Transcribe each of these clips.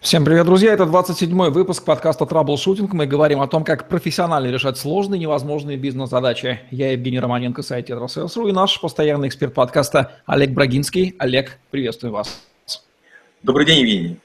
Всем привет, друзья! Это 27-й выпуск подкаста «Troubleshooting». Мы говорим о том, как профессионально решать сложные, невозможные бизнес-задачи. Я Евгений Романенко, сайт «TetraSales.ru» и наш постоянный эксперт подкаста Олег Брагинский. Олег, приветствую вас. Добрый день, Евгений.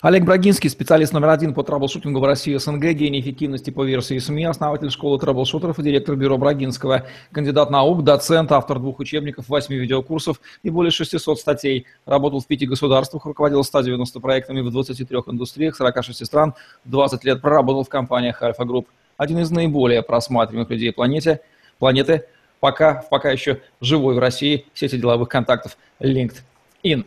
Олег Брагинский, специалист номер один по troubleshooting у в России СНГ, гений эффективности по версии СМИ, основатель школы troubleshooter ов и директор бюро Брагинского, кандидат наук, доцент, автор двух учебников, восьми видеокурсов и более 600 статей. Работал в пяти государствах, руководил 190 проектами в 23 индустриях, 46 стран, 20 лет проработал в компаниях Альфа Групп. Один из наиболее просматриваемых людей планете, планеты, пока, пока еще живой в России, сети деловых контактов LinkedIn.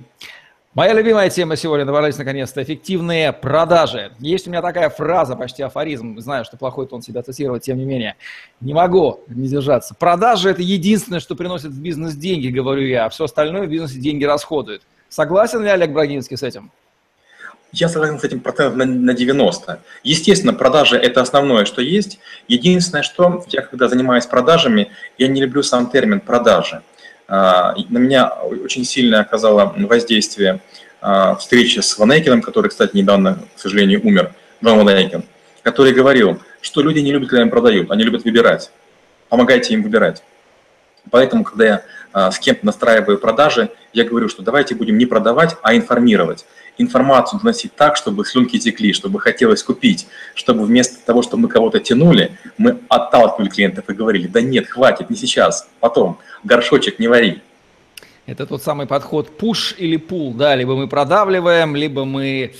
Моя любимая тема сегодня, добрались наконец-то, эффективные продажи. Есть у меня такая фраза, почти афоризм, знаю, что плохой тон себя цитировать, тем не менее, не могу не держаться. Продажи – это единственное, что приносит в бизнес деньги, говорю я, а все остальное в бизнесе деньги расходует. Согласен ли Олег Брагинский с этим? Я согласен с этим процентов на, на 90. Естественно, продажи – это основное, что есть. Единственное, что я, когда занимаюсь продажами, я не люблю сам термин «продажи». А, на меня очень сильно оказало воздействие а, встреча с Ванейкиным, который, кстати, недавно, к сожалению, умер, Ван Ванейкин, который говорил, что люди не любят, когда им продают, они любят выбирать. Помогайте им выбирать. Поэтому, когда я а, с кем-то настраиваю продажи, я говорю, что давайте будем не продавать, а информировать информацию доносить так, чтобы слюнки текли, чтобы хотелось купить, чтобы вместо того, чтобы мы кого-то тянули, мы отталкивали клиентов и говорили, да нет, хватит, не сейчас, потом, горшочек не вари. Это тот самый подход пуш или пул, да, либо мы продавливаем, либо мы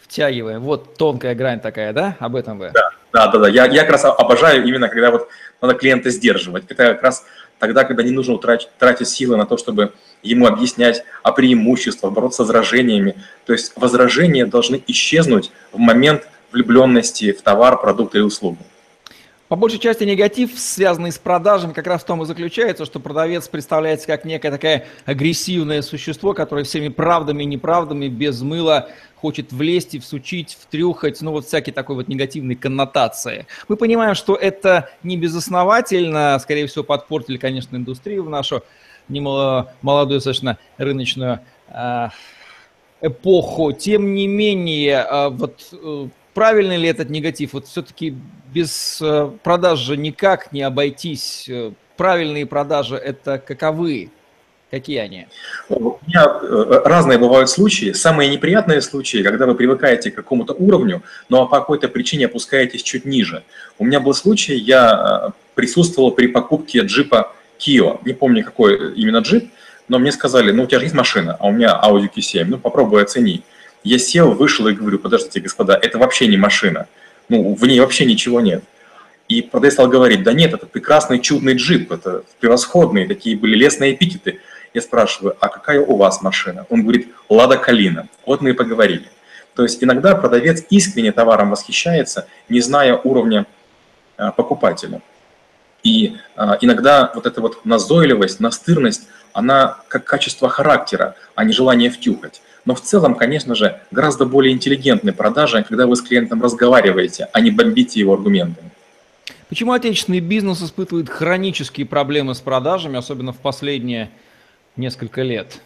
втягиваем. Вот тонкая грань такая, да? Об этом вы? Да, да, да. да. Я, я как раз обожаю именно, когда вот надо клиента сдерживать. Это как раз тогда, когда не нужно тратить, тратить силы на то, чтобы ему объяснять о преимуществах, бороться с возражениями. То есть возражения должны исчезнуть в момент влюбленности в товар, продукт или услугу. По большей части негатив, связанный с продажами, как раз в том и заключается, что продавец представляется как некое такое агрессивное существо, которое всеми правдами и неправдами без мыла хочет влезть и всучить, втрюхать, ну вот всякие такой вот негативной коннотации. Мы понимаем, что это не безосновательно, скорее всего, подпортили, конечно, индустрию в нашу немало молодую достаточно рыночную а, эпоху. Тем не менее, а, вот э, правильный ли этот негатив? Вот все-таки без э, продаж же никак не обойтись. Э, правильные продажи – это каковы? Какие они? У меня разные бывают случаи. Самые неприятные случаи, когда вы привыкаете к какому-то уровню, но по какой-то причине опускаетесь чуть ниже. У меня был случай, я присутствовал при покупке джипа Kia, не помню, какой именно джип, но мне сказали, ну, у тебя же есть машина, а у меня Audi Q7, ну, попробуй оцени. Я сел, вышел и говорю, подождите, господа, это вообще не машина, ну, в ней вообще ничего нет. И продавец стал говорить, да нет, это прекрасный чудный джип, это превосходные, такие были лесные эпитеты. Я спрашиваю, а какая у вас машина? Он говорит, Лада Калина. Вот мы и поговорили. То есть иногда продавец искренне товаром восхищается, не зная уровня а, покупателя. И а, иногда вот эта вот назойливость, настырность, она как качество характера, а не желание втюхать. Но в целом, конечно же, гораздо более интеллигентные продажи, когда вы с клиентом разговариваете, а не бомбите его аргументами. Почему отечественный бизнес испытывает хронические проблемы с продажами, особенно в последние несколько лет?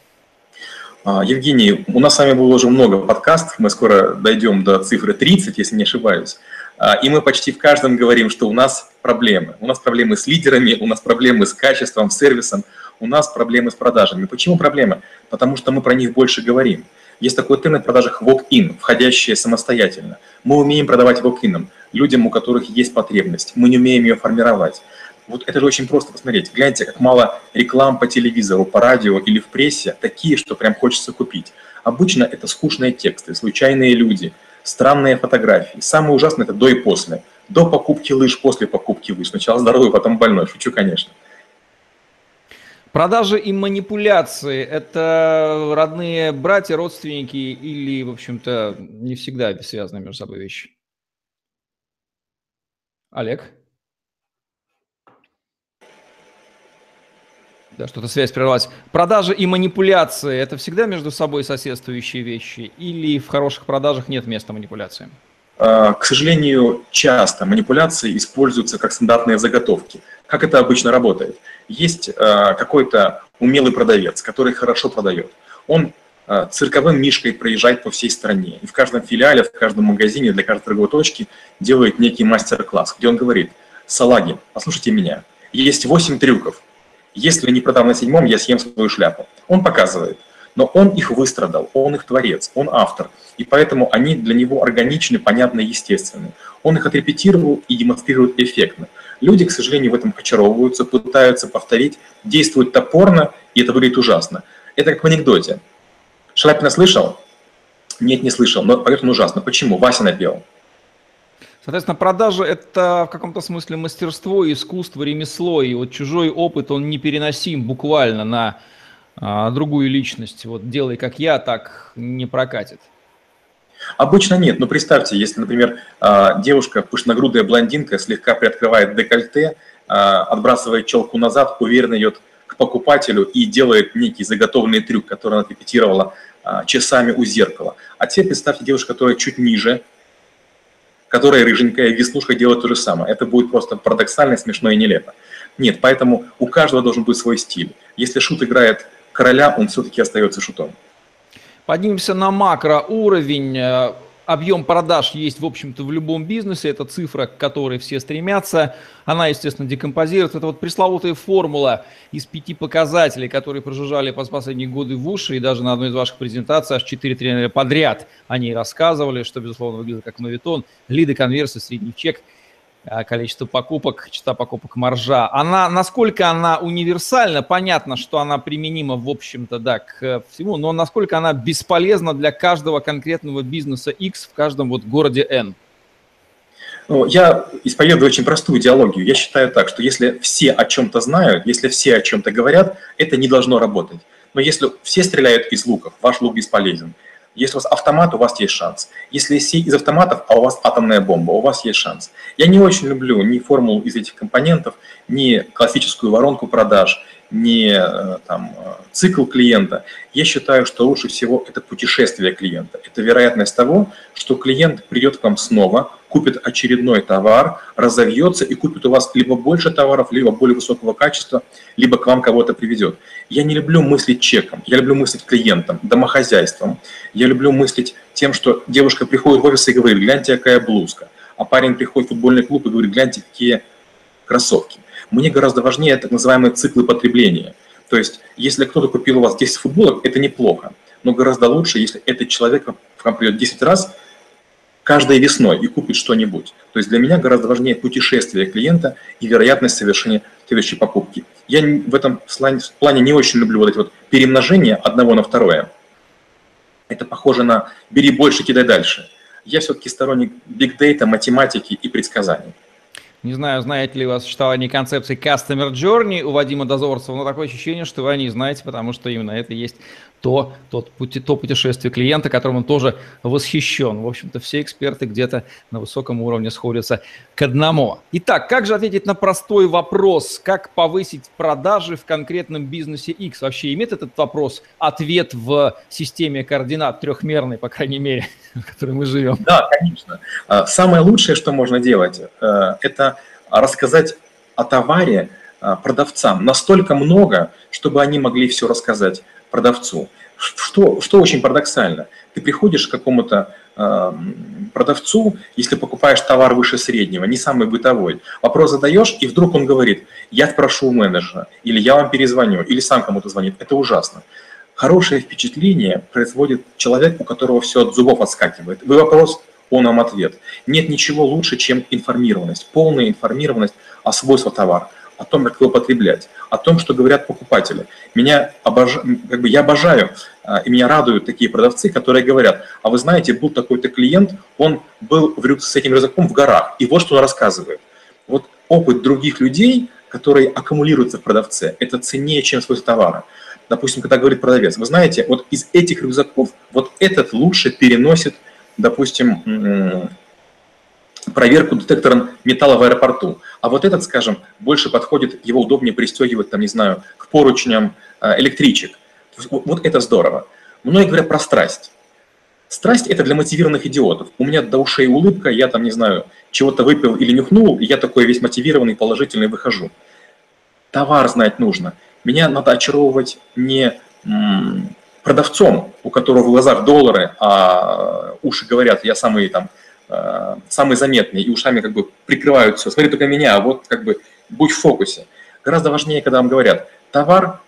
А, Евгений, у нас с вами было уже много подкастов, мы скоро дойдем до цифры 30, если не ошибаюсь. А, и мы почти в каждом говорим, что у нас проблемы. У нас проблемы с лидерами, у нас проблемы с качеством, сервисом, у нас проблемы с продажами. Почему проблемы? Потому что мы про них больше говорим. Есть такой термин в продажах walk-in, входящие самостоятельно. Мы умеем продавать walk-in людям, у которых есть потребность. Мы не умеем ее формировать. Вот это же очень просто посмотреть. Гляньте, как мало реклам по телевизору, по радио или в прессе, такие, что прям хочется купить. Обычно это скучные тексты, случайные люди – странные фотографии. Самое ужасное – это до и после. До покупки лыж, после покупки лыж. Сначала здоровый, потом больной. Шучу, конечно. Продажи и манипуляции – это родные братья, родственники или, в общем-то, не всегда связанные между собой вещи? Олег? Да, что-то связь прервалась. Продажи и манипуляции – это всегда между собой соседствующие вещи? Или в хороших продажах нет места манипуляциям? А, к сожалению, часто манипуляции используются как стандартные заготовки. Как это обычно работает? Есть а, какой-то умелый продавец, который хорошо продает. Он э, цирковым мишкой проезжает по всей стране. И в каждом филиале, в каждом магазине, для каждой торговой точки делает некий мастер-класс, где он говорит, салаги, послушайте меня, есть 8 трюков. Если не продам на седьмом, я съем свою шляпу. Он показывает. Но он их выстрадал, он их творец, он автор. И поэтому они для него органичны, понятны, естественны. Он их отрепетировал и демонстрирует эффектно. Люди, к сожалению, в этом очаровываются, пытаются повторить, действуют топорно, и это выглядит ужасно. Это как в анекдоте. Шаляпина слышал? Нет, не слышал, но поверь, ужасно. Почему? Вася напел. Соответственно, продажа – это в каком-то смысле мастерство, искусство, ремесло, и вот чужой опыт, он непереносим буквально на а, другую личность. Вот делай как я, так не прокатит. Обычно нет, но представьте, если, например, а, девушка, пышногрудая блондинка, слегка приоткрывает декольте, а, отбрасывает челку назад, уверенно идет к покупателю и делает некий заготовленный трюк, который она репетировала а, часами у зеркала. А теперь представьте девушку, которая чуть ниже, которая рыженькая, веснушка делает то же самое. Это будет просто парадоксально, смешно и нелепо. Нет, поэтому у каждого должен быть свой стиль. Если шут играет короля, он все-таки остается шутом. Поднимемся на макроуровень. Объем продаж есть, в общем-то, в любом бизнесе. Это цифра, к которой все стремятся. Она, естественно, декомпозируется. Это вот пресловутая формула из пяти показателей, которые прожужжали по последние годы в уши. И даже на одной из ваших презентаций аж четыре тренера подряд они рассказывали, что, безусловно, выглядит как мавитон. Лиды, конверсии, средний чек – количество покупок, частота покупок маржа, она, насколько она универсальна, понятно, что она применима, в общем-то, да, к всему, но насколько она бесполезна для каждого конкретного бизнеса X в каждом вот городе N? Ну, я исповедую очень простую идеологию. Я считаю так, что если все о чем-то знают, если все о чем-то говорят, это не должно работать. Но если все стреляют из луков, ваш лук бесполезен. Если у вас автомат, у вас есть шанс. Если из автоматов, а у вас атомная бомба, у вас есть шанс. Я не очень люблю ни формулу из этих компонентов, ни классическую воронку продаж, ни э, там, э, цикл клиента. Я считаю, что лучше всего это путешествие клиента. Это вероятность того, что клиент придет к вам снова, купит очередной товар, разовьется и купит у вас либо больше товаров, либо более высокого качества, либо к вам кого-то приведет. Я не люблю мыслить чеком, я люблю мыслить клиентом, домохозяйством. Я люблю мыслить тем, что девушка приходит в офис и говорит, гляньте, какая блузка. А парень приходит в футбольный клуб и говорит, гляньте, какие кроссовки. Мне гораздо важнее так называемые циклы потребления. То есть, если кто-то купил у вас 10 футболок, это неплохо. Но гораздо лучше, если этот человек к вам придет 10 раз, каждой весной и купит что-нибудь. То есть для меня гораздо важнее путешествие клиента и вероятность совершения следующей покупки. Я в этом плане не очень люблю вот эти вот перемножения одного на второе. Это похоже на «бери больше, кидай дальше». Я все-таки сторонник бигдейта, математики и предсказаний. Не знаю, знаете ли вы о существовании концепции Customer Journey у Вадима Дозорцева, но такое ощущение, что вы о ней знаете, потому что именно это есть то, тот, то путешествие клиента, которым он тоже восхищен. В общем-то, все эксперты где-то на высоком уровне сходятся к одному. Итак, как же ответить на простой вопрос, как повысить продажи в конкретном бизнесе X? Вообще имеет этот вопрос ответ в системе координат трехмерной, по крайней мере, в которой мы живем? Да, конечно. А, самое лучшее, что можно делать, э, это рассказать о товаре а, продавцам настолько много, чтобы они могли все рассказать продавцу. Что, что очень парадоксально. Ты приходишь к какому-то э, продавцу, если покупаешь товар выше среднего, не самый бытовой, вопрос задаешь, и вдруг он говорит, я спрошу у менеджера, или я вам перезвоню, или сам кому-то звонит. Это ужасно. Хорошее впечатление производит человек, у которого все от зубов отскакивает. Вы вопрос, он вам ответ. Нет ничего лучше, чем информированность, полная информированность о свойствах товара о том, как его потреблять, о том, что говорят покупатели. Меня обож... как бы я обожаю, а, и меня радуют такие продавцы, которые говорят, а вы знаете, был такой-то клиент, он был в рюк... с этим рюкзаком в горах, и вот что он рассказывает. Вот опыт других людей, которые аккумулируются в продавце, это ценнее, чем свойство товара. Допустим, когда говорит продавец, вы знаете, вот из этих рюкзаков вот этот лучше переносит, допустим, проверку детектором металла в аэропорту. А вот этот, скажем, больше подходит, его удобнее пристегивать, там, не знаю, к поручням э, электричек. Вот это здорово. Многие говорят про страсть. Страсть – это для мотивированных идиотов. У меня до ушей улыбка, я там, не знаю, чего-то выпил или нюхнул, и я такой весь мотивированный, положительный выхожу. Товар знать нужно. Меня надо очаровывать не продавцом, у которого в глазах доллары, а уши говорят, я самый там э, самый заметный, и ушами как бы прикрывают все. Смотри только меня, а вот как бы будь в фокусе. Гораздо важнее, когда вам говорят, товар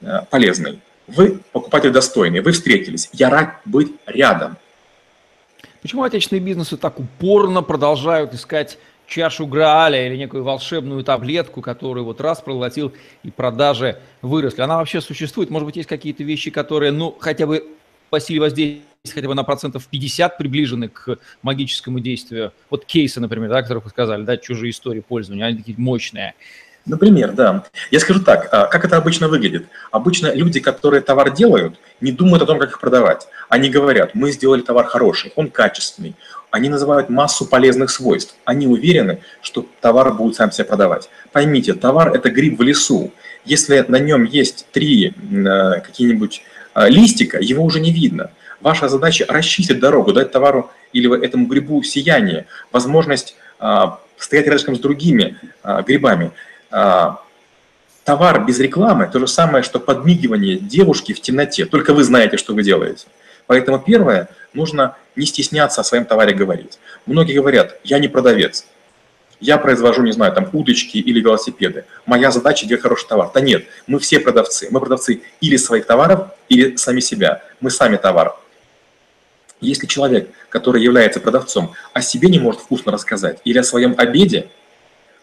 э, полезный, вы покупатель достойный, вы встретились, я рад быть рядом. Почему отечественные бизнесы так упорно продолжают искать чашу Грааля или некую волшебную таблетку, которую вот раз проглотил и продажи выросли. Она вообще существует? Может быть, есть какие-то вещи, которые, ну, хотя бы по силе воздействия хотя бы на процентов 50 приближены к магическому действию. Вот кейсы, например, да, которых вы сказали, да, чужие истории пользования, они такие мощные. Например, да. Я скажу так, а, как это обычно выглядит. Обычно люди, которые товар делают, не думают о том, как их продавать. Они говорят, мы сделали товар хороший, он качественный. Они называют массу полезных свойств. Они уверены, что товар будет сам себя продавать. Поймите, товар – это гриб в лесу. Если на нем есть три э, какие-нибудь листика, его уже не видно. Ваша задача – расчистить дорогу, дать товару или этому грибу сияние, возможность э, стоять рядом с другими грибами. А, товар без рекламы – то же самое, что подмигивание девушки в темноте, только вы знаете, что вы делаете. Поэтому первое, нужно не стесняться о своем товаре говорить. Многие говорят, я не продавец, я произвожу, не знаю, там удочки или велосипеды. Моя задача делать хороший товар. Да нет, мы все продавцы. Мы продавцы или своих товаров, или сами себя. Мы сами товар. Если человек, который является продавцом, о себе не может вкусно рассказать или о своем обеде,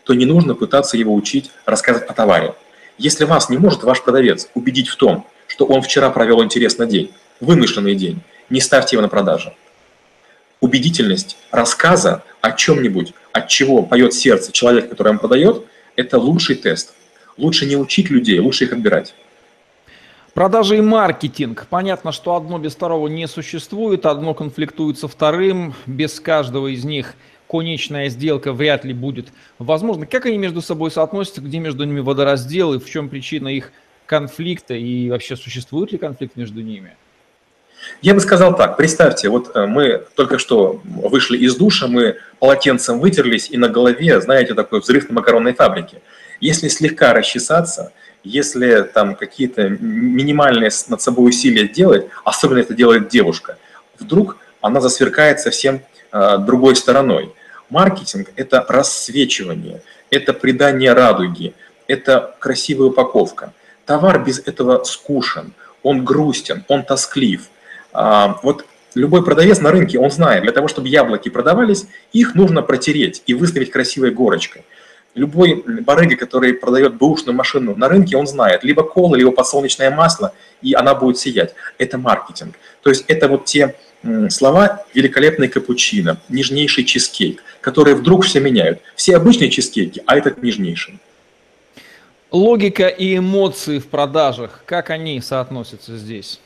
то не нужно пытаться его учить рассказывать о товаре. Если вас не может ваш продавец убедить в том, что он вчера провел интересный день, вымышленный день, не ставьте его на продажу. Убедительность рассказа о чем-нибудь, от чего поет сердце человека, который вам продает, это лучший тест. Лучше не учить людей, лучше их отбирать. Продажи и маркетинг. Понятно, что одно без второго не существует, одно конфликтует со вторым, без каждого из них – конечная сделка вряд ли будет возможна. Как они между собой соотносятся, где между ними водораздел и в чем причина их конфликта и вообще существует ли конфликт между ними? Я бы сказал так, представьте, вот э, мы только что вышли из душа, мы полотенцем вытерлись, и на голове, знаете, такой взрыв на макаронной фабрике. Если слегка расчесаться, если там какие-то минимальные над собой усилия делать, особенно это делает девушка, вдруг она засверкает совсем э, другой стороной. Маркетинг – это рассвечивание, это придание радуги, это красивая упаковка. Товар без этого скушен, он грустен, он тосклив. А, вот любой продавец на рынке, он знает, для того, чтобы яблоки продавались, их нужно протереть и выставить красивой горочкой. Любой барыга, который продает бэушную машину на рынке, он знает, либо кола, либо подсолнечное масло, и она будет сиять. Это маркетинг. То есть это вот те слова «великолепный капучино», «нежнейший чизкейк», которые вдруг все меняют. Все обычные чизкейки, а этот нежнейший. Логика и эмоции в продажах, как они соотносятся здесь?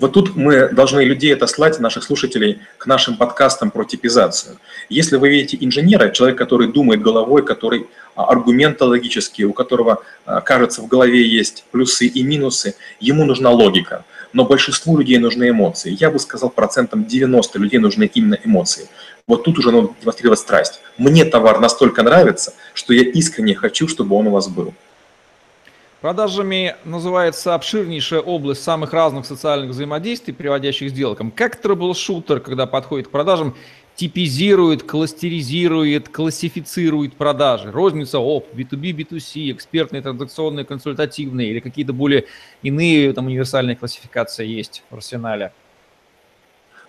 Вот тут мы должны людей отослать, наших слушателей, к нашим подкастам про типизацию. Если вы видите инженера, человек, который думает головой, который а, аргументологический, у которого, а, кажется, в голове есть плюсы и минусы, ему нужна логика – но большинству людей нужны эмоции. Я бы сказал, процентом 90 людей нужны именно эмоции. Вот тут уже надо демонстрировать страсть. Мне товар настолько нравится, что я искренне хочу, чтобы он у вас был. Продажами называется обширнейшая область самых разных социальных взаимодействий, приводящих к сделкам. Как troubleshooter, когда подходит к продажам, типизирует, кластеризирует, классифицирует продажи. Розница опт, B2B, B2C, экспертные, транзакционные, консультативные или какие-то более иные там универсальные классификации есть в арсенале.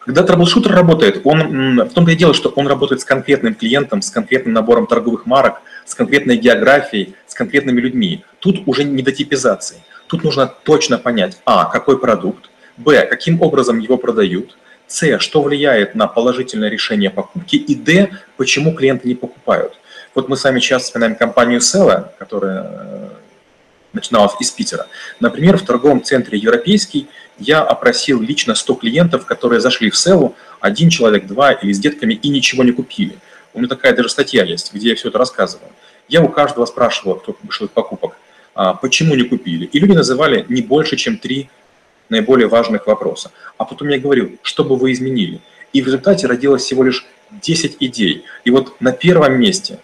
Когда troubleshooter работает, он в том-то и дело, что он работает с конкретным клиентом, с конкретным набором торговых марок, с конкретной географией, с конкретными людьми. Тут уже не до типизации. Тут нужно точно понять, а, какой продукт, б, каким образом его продают – с, что влияет на положительное решение покупки, и Д, почему клиенты не покупают. Вот мы с вами сейчас вспоминаем компанию Села, которая начиналась из Питера. Например, в торговом центре «Европейский» я опросил лично 100 клиентов, которые зашли в Селу, один человек, два или с детками, и ничего не купили. У меня такая даже статья есть, где я все это рассказываю. Я у каждого спрашивал, кто вышел из покупок, а, почему не купили. И люди называли не больше, чем три наиболее важных вопроса. А потом я говорю, что бы вы изменили? И в результате родилось всего лишь 10 идей. И вот на первом месте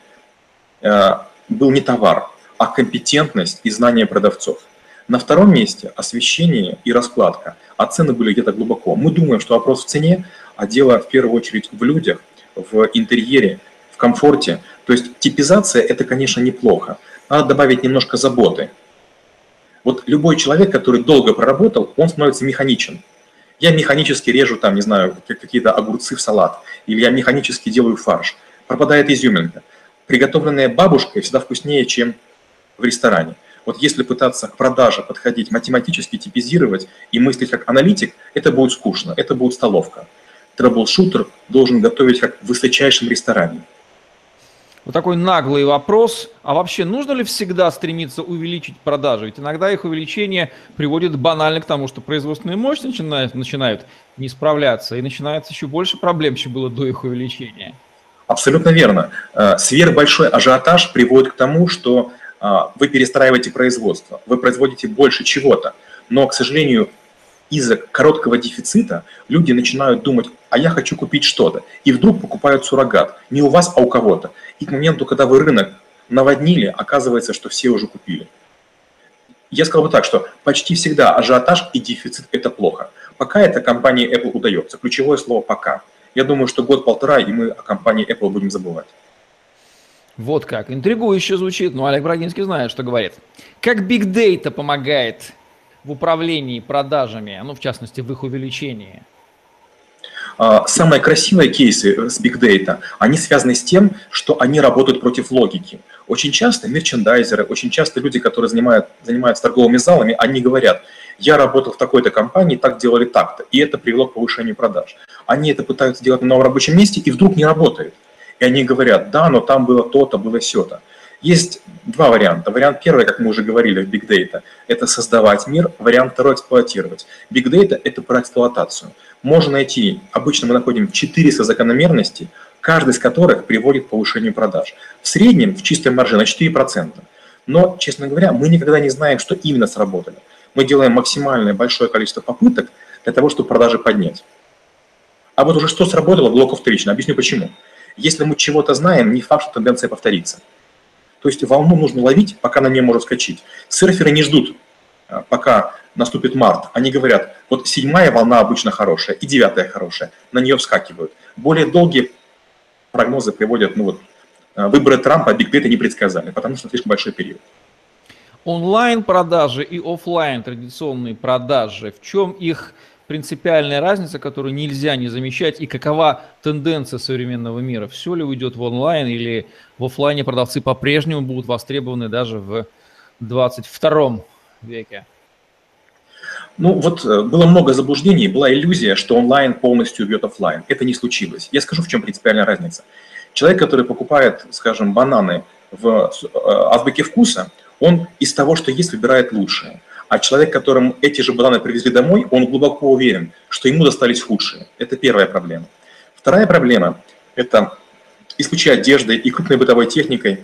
э, был не товар, а компетентность и знание продавцов. На втором месте освещение и раскладка, а цены были где-то глубоко. Мы думаем, что вопрос в цене, а дело в первую очередь в людях, в интерьере, в комфорте. То есть типизация – это, конечно, неплохо. Надо добавить немножко заботы. Вот любой человек, который долго проработал, он становится механичен. Я механически режу там, не знаю, какие-то огурцы в салат, или я механически делаю фарш. Пропадает изюминка. Приготовленная бабушкой всегда вкуснее, чем в ресторане. Вот если пытаться к продаже подходить математически, типизировать и мыслить как аналитик, это будет скучно, это будет столовка. Troubleshooter должен готовить как в высочайшем ресторане. Вот такой наглый вопрос. А вообще нужно ли всегда стремиться увеличить продажи? Ведь иногда их увеличение приводит банально к тому, что производственные мощности начинают, начинают не справляться, и начинается еще больше проблем, чем было до их увеличения. Абсолютно верно. Э, сверхбольшой ажиотаж приводит к тому, что вы перестраиваете производство, вы производите больше чего-то, но, к сожалению, из-за короткого дефицита люди начинают думать, а я хочу купить что-то, и вдруг покупают суррогат, не у вас, а у кого-то. И к моменту, когда вы рынок наводнили, оказывается, что все уже купили. Я сказал бы так, что почти всегда ажиотаж и дефицит – это плохо. Пока это компании Apple удается. Ключевое слово «пока». Я думаю, что год-полтора, и мы о компании Apple будем забывать. Вот как. Интригующе звучит, но Олег Брагинский знает, что говорит. Как Big Data помогает в управлении продажами, ну, в частности, в их увеличении? А, самые красивые кейсы с Big Data, они связаны с тем, что они работают против логики. Очень часто мерчендайзеры, очень часто люди, которые занимают, занимаются торговыми залами, они говорят, я работал в такой-то компании, так делали так-то, и это привело к повышению продаж. Они это пытаются делать на новом рабочем месте, и вдруг не работает и они говорят, да, но там было то-то, было все-то. Есть два варианта. Вариант первый, как мы уже говорили в Big Data, это создавать мир. Вариант второй – эксплуатировать. Big Data – это про эксплуатацию. Можно найти, обычно мы находим 400 закономерностей, каждый из которых приводит к повышению продаж. В среднем в чистой марже на 4%. Но, честно говоря, мы никогда не знаем, что именно сработали. Мы делаем максимальное большое количество попыток для того, чтобы продажи поднять. А вот уже что сработало, глубоко вторично. Объясню почему. Если мы чего-то знаем, не факт, что тенденция повторится. То есть волну нужно ловить, пока на нее можно скачать. Серферы не ждут, а, пока наступит март. Они говорят, вот седьмая волна обычно хорошая и девятая хорошая. На нее вскакивают. Более долгие прогнозы приводят, ну вот, а, выборы Трампа Биг Data не предсказали, потому что слишком большой период. Онлайн-продажи и офлайн традиционные продажи, в чем их принципиальная разница, которую нельзя не замечать, и какова тенденция современного мира? Все ли уйдет в онлайн или в офлайне продавцы по-прежнему будут востребованы даже в 22 веке? Ну вот э, было много заблуждений, была иллюзия, что онлайн полностью убьет офлайн. Это не случилось. Я скажу, в чем принципиальная разница. Человек, который покупает, скажем, бананы в э, азбуке вкуса, он из того, что есть, выбирает лучшее. А человек, которому эти же бананы привезли домой, он глубоко уверен, что ему достались худшие. Это первая проблема. Вторая проблема – это и с и крупной бытовой техникой,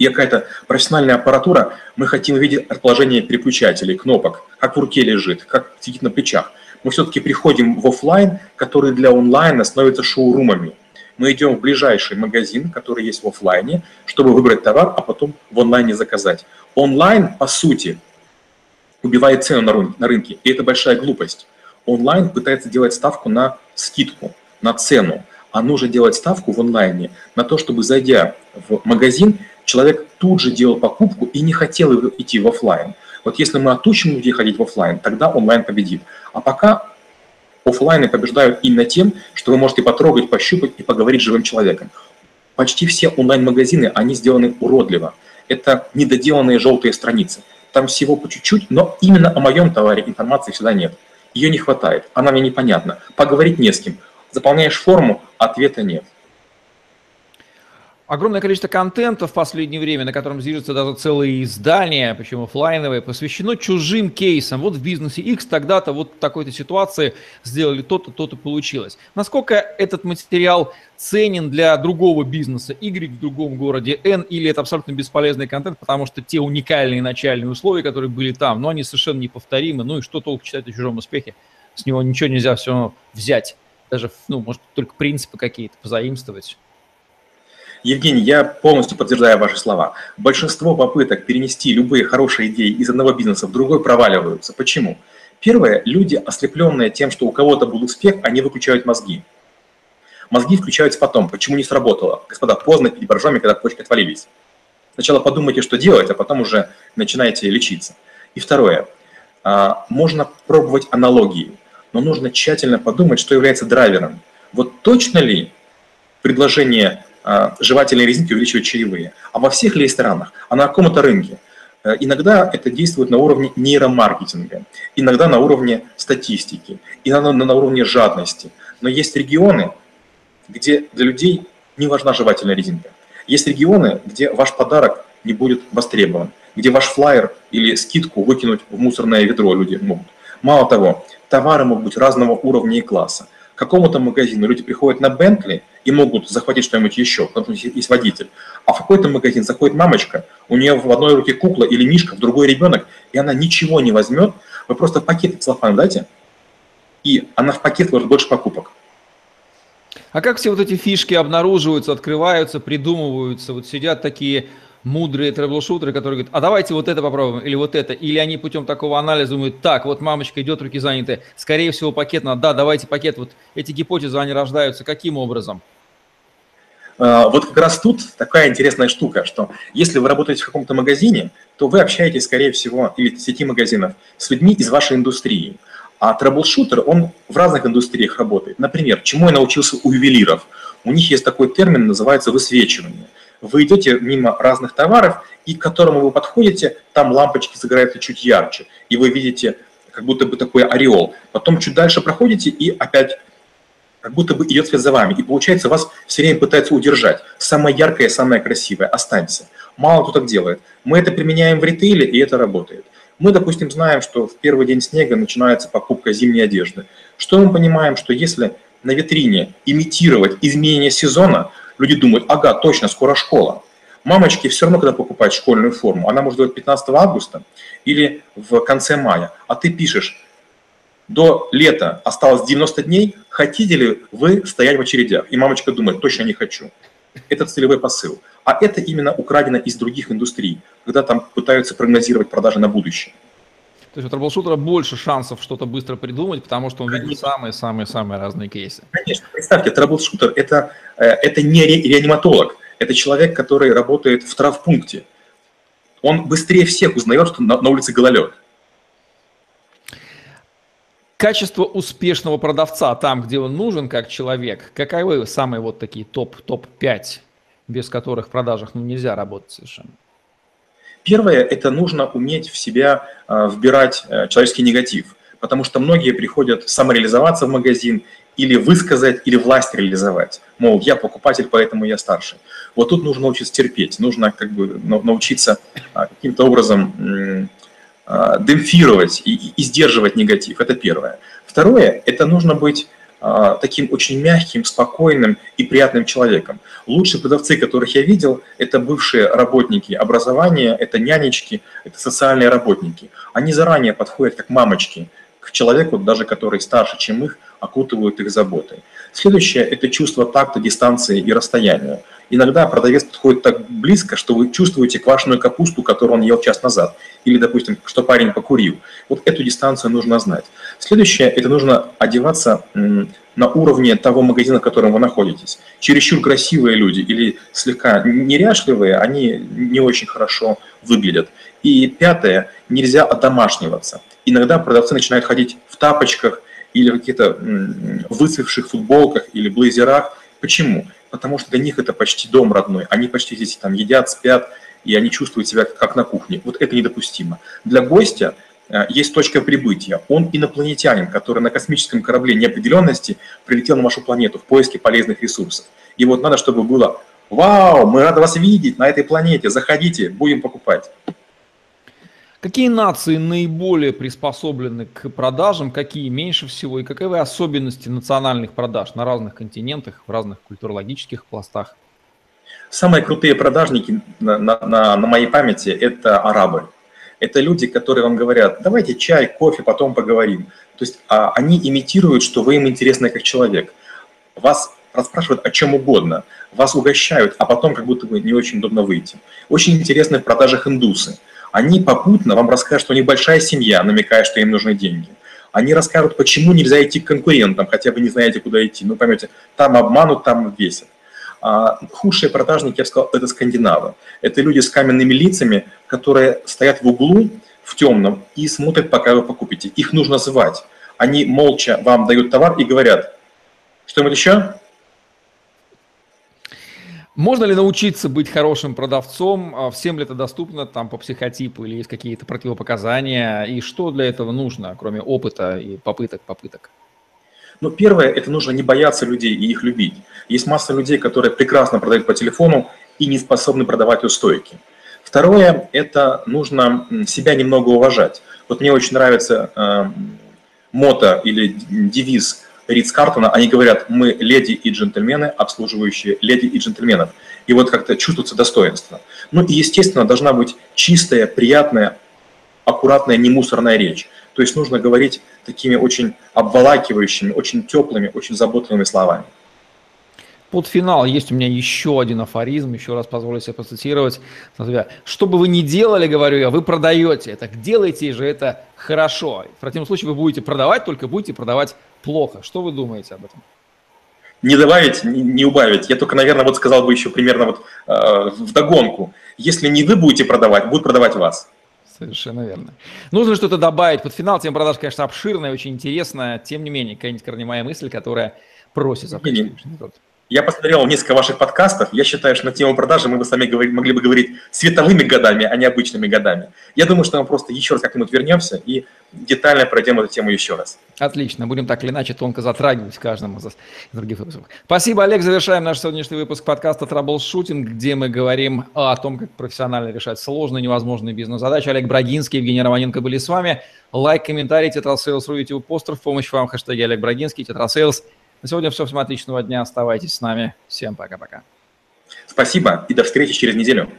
и какая-то профессиональная аппаратура, мы хотим видеть расположение переключателей, кнопок, как в руке лежит, как сидит на плечах. Мы все-таки приходим в офлайн, который для онлайна становится шоурумами. Мы идем в ближайший магазин, который есть в офлайне, чтобы выбрать товар, а потом в онлайне заказать. Онлайн, по сути, убивает цену на, на рынке. И это большая глупость. Онлайн пытается делать ставку на скидку, на цену. А нужно делать ставку в онлайне на то, чтобы, зайдя в магазин, человек тут же делал покупку и не хотел идти в офлайн. Вот если мы отучим людей ходить в офлайн, тогда онлайн победит. А пока офлайны побеждают именно тем, что вы можете потрогать, пощупать и поговорить с живым человеком. Почти все онлайн-магазины, они сделаны уродливо. Это недоделанные желтые страницы там всего по чуть-чуть, но именно о моем товаре информации всегда нет. Ее не хватает, она мне непонятна. Поговорить не с кем. Заполняешь форму, ответа нет огромное количество контента в последнее время, на котором движется даже целые издания, причем офлайновые, посвящено чужим кейсам. Вот в бизнесе X тогда-то вот в такой-то ситуации сделали то-то, то-то получилось. Насколько этот материал ценен для другого бизнеса Y в другом городе N, или это абсолютно бесполезный контент, потому что те уникальные начальные условия, которые были там, но они совершенно неповторимы. Ну и что толку читать о чужом успехе? С него ничего нельзя все равно взять. Даже, ну, может, только принципы какие-то позаимствовать. Евгений, я полностью подтверждаю ваши слова. Большинство попыток перенести любые хорошие идеи из одного бизнеса в другой проваливаются. Почему? Первое, люди, ослепленные тем, что у кого-то был успех, они выключают мозги. Мозги включаются потом. Почему не сработало? Господа, поздно пить боржоми, когда почки отвалились. Сначала подумайте, что делать, а потом уже начинаете лечиться. И второе, а, можно пробовать аналогии, но нужно тщательно подумать, что является драйвером. Вот точно ли предложение а, жевательной резинки увеличивает чаевые? А во всех ли ресторанах? А на каком-то рынке? Э, иногда это действует на уровне нейромаркетинга, иногда на уровне статистики, иногда на уровне жадности. Но есть регионы, где для людей не важна жевательная резинка. Есть регионы, где ваш подарок не будет востребован, где ваш флайер или скидку выкинуть в мусорное ведро люди могут. Мало того, товары могут быть разного уровня и класса. Какому-то магазину люди приходят на Бентли и могут захватить что-нибудь еще, потому что есть водитель. А в какой-то магазин заходит мамочка, у нее в одной руке кукла или мишка, в другой ребенок, и она ничего не возьмет, вы просто пакет целлофан дайте, и она в пакет вложит больше покупок. А как все вот эти фишки обнаруживаются, открываются, придумываются? Вот сидят такие мудрые трэблшутеры, которые говорят, а давайте вот это попробуем, или вот это. Или они путем такого анализа думают, так, вот мамочка идет, руки заняты, скорее всего пакет надо, да, давайте пакет. Вот эти гипотезы, они рождаются каким образом? А, вот как раз тут такая интересная штука, что если вы работаете в каком-то магазине, то вы общаетесь, скорее всего, или в сети магазинов, с людьми из вашей индустрии. А troubleshooter, он в разных индустриях работает. Например, чему я научился у ювелиров? У них есть такой термин, называется высвечивание. Вы идете мимо разных товаров, и к которому вы подходите, там лампочки загораются чуть ярче, и вы видите как будто бы такой ореол. Потом чуть дальше проходите, и опять как будто бы идет вслед за вами. И получается, вас все время пытаются удержать. Самое яркое, самое красивое, останься. Мало кто так делает. Мы это применяем в ритейле, и это работает. Мы, допустим, знаем, что в первый день снега начинается покупка зимней одежды. Что мы понимаем, что если на витрине имитировать изменение сезона, люди думают, ага, точно, скоро школа. Мамочки все равно, когда покупают школьную форму, она может делать 15 августа или в конце мая, а ты пишешь, до лета осталось 90 дней, хотите ли вы стоять в очередях? И мамочка думает, точно не хочу. Это целевой посыл. А это именно украдено из других индустрий, когда там пытаются прогнозировать продажи на будущее. То есть у troubleshooter а больше шансов что-то быстро придумать, потому что он видит самые-самые-самые разные кейсы. Конечно. Представьте, troubleshooter это, э, это не реаниматолог, это человек, который работает в травмпункте. Он быстрее всех узнает, что на, на улице гололед. Качество успешного продавца там, где он нужен как человек, каковы самые вот такие топ-5, топ без которых в продажах ну, нельзя работать совершенно? Первое – это нужно уметь в себя а, вбирать э, человеческий негатив, потому что многие приходят самореализоваться в магазин или высказать, или власть реализовать. Мол, я покупатель, поэтому я старше. Вот тут нужно научиться терпеть, нужно как бы научиться а, каким-то образом демпфировать и, и сдерживать негатив. Это первое. Второе – это нужно быть таким очень мягким, спокойным и приятным человеком. Лучшие продавцы, которых я видел, это бывшие работники образования, это нянечки, это социальные работники. Они заранее подходят как мамочки к человеку, даже который старше, чем их, окутывают их заботой. Следующее – это чувство такта, дистанции и расстояния. Иногда продавец подходит так близко, что вы чувствуете квашеную капусту, которую он ел час назад. Или, допустим, что парень покурил. Вот эту дистанцию нужно знать. Следующее – это нужно одеваться на уровне того магазина, в котором вы находитесь. Чересчур красивые люди или слегка неряшливые, они не очень хорошо выглядят. И пятое – нельзя одомашниваться. Иногда продавцы начинают ходить в тапочках или каких-то выцвевших футболках или блейзерах. Почему? потому что для них это почти дом родной. Они почти здесь там едят, спят, и они чувствуют себя как на кухне. Вот это недопустимо. Для гостя э, есть точка прибытия. Он инопланетянин, который на космическом корабле неопределенности прилетел на вашу планету в поиске полезных ресурсов. И вот надо, чтобы было «Вау, мы рады вас видеть на этой планете, заходите, будем покупать». Какие нации наиболее приспособлены к продажам, какие меньше всего, и каковы особенности национальных продаж на разных континентах, в разных культурологических пластах? Самые крутые продажники на, на, на, на моей памяти – это арабы. Это люди, которые вам говорят, давайте чай, кофе, потом поговорим. То есть а, они имитируют, что вы им интересны как человек. Вас расспрашивают о чем угодно, вас угощают, а потом как будто бы не очень удобно выйти. Очень интересны в продажах индусы. Они попутно вам расскажут, что у них большая семья, намекая, что им нужны деньги. Они расскажут, почему нельзя идти к конкурентам, хотя вы не знаете, куда идти. Ну, поймете, там обманут, там весят. А худшие продажники, я бы сказал, это скандинавы. Это люди с каменными лицами, которые стоят в углу, в темном, и смотрят, пока вы покупите. Их нужно звать. Они молча вам дают товар и говорят, что-нибудь еще? Можно ли научиться быть хорошим продавцом? А всем ли это доступно там по психотипу или есть какие-то противопоказания? И что для этого нужно, кроме опыта и попыток, попыток? Ну, первое, это нужно не бояться людей и их любить. Есть масса людей, которые прекрасно продают по телефону и не способны продавать у стойки. Второе, это нужно себя немного уважать. Вот мне очень нравится э, мото или девиз Ридс Картона, они говорят, мы леди и джентльмены, обслуживающие леди и джентльменов. И вот как-то чувствуется достоинство. Ну и, естественно, должна быть чистая, приятная, аккуратная, не мусорная речь. То есть нужно говорить такими очень обволакивающими, очень теплыми, очень заботливыми словами. Под финал есть у меня еще один афоризм, еще раз позволю себе процитировать. Что бы вы ни делали, говорю я, вы продаете. Так делайте же это хорошо. В противном случае вы будете продавать, только будете продавать плохо. Что вы думаете об этом? Не добавить, не убавить. Я только, наверное, вот сказал бы еще примерно вот э, в догонку. Если не вы будете продавать, будут продавать вас. Совершенно верно. Нужно что-то добавить. Под финал тема продаж, конечно, обширная, очень интересная. Тем не менее, какая-нибудь корневая мысль, которая просится. Не, не. Я посмотрел несколько ваших подкастов. Я считаю, что на тему продажи мы бы с вами говорить, могли бы говорить световыми годами, а не обычными годами. Я думаю, что мы просто еще раз как-нибудь вернемся и детально пройдем эту тему еще раз. Отлично. Будем так или иначе тонко затрагивать в каждом из других выпусков. Спасибо, Олег. Завершаем наш сегодняшний выпуск подкаста «Траблшутинг», где мы говорим о том, как профессионально решать сложные, невозможные бизнес-задачи. Олег Брагинский, Евгений Романенко были с вами. Лайк, комментарий, tetrasales.ru, YouTube постер. В помощь вам хэштеги Олег Брагинский, tetrasales. На сегодня все. Всем отличного дня. Оставайтесь с нами. Всем пока-пока. Спасибо и до встречи через неделю.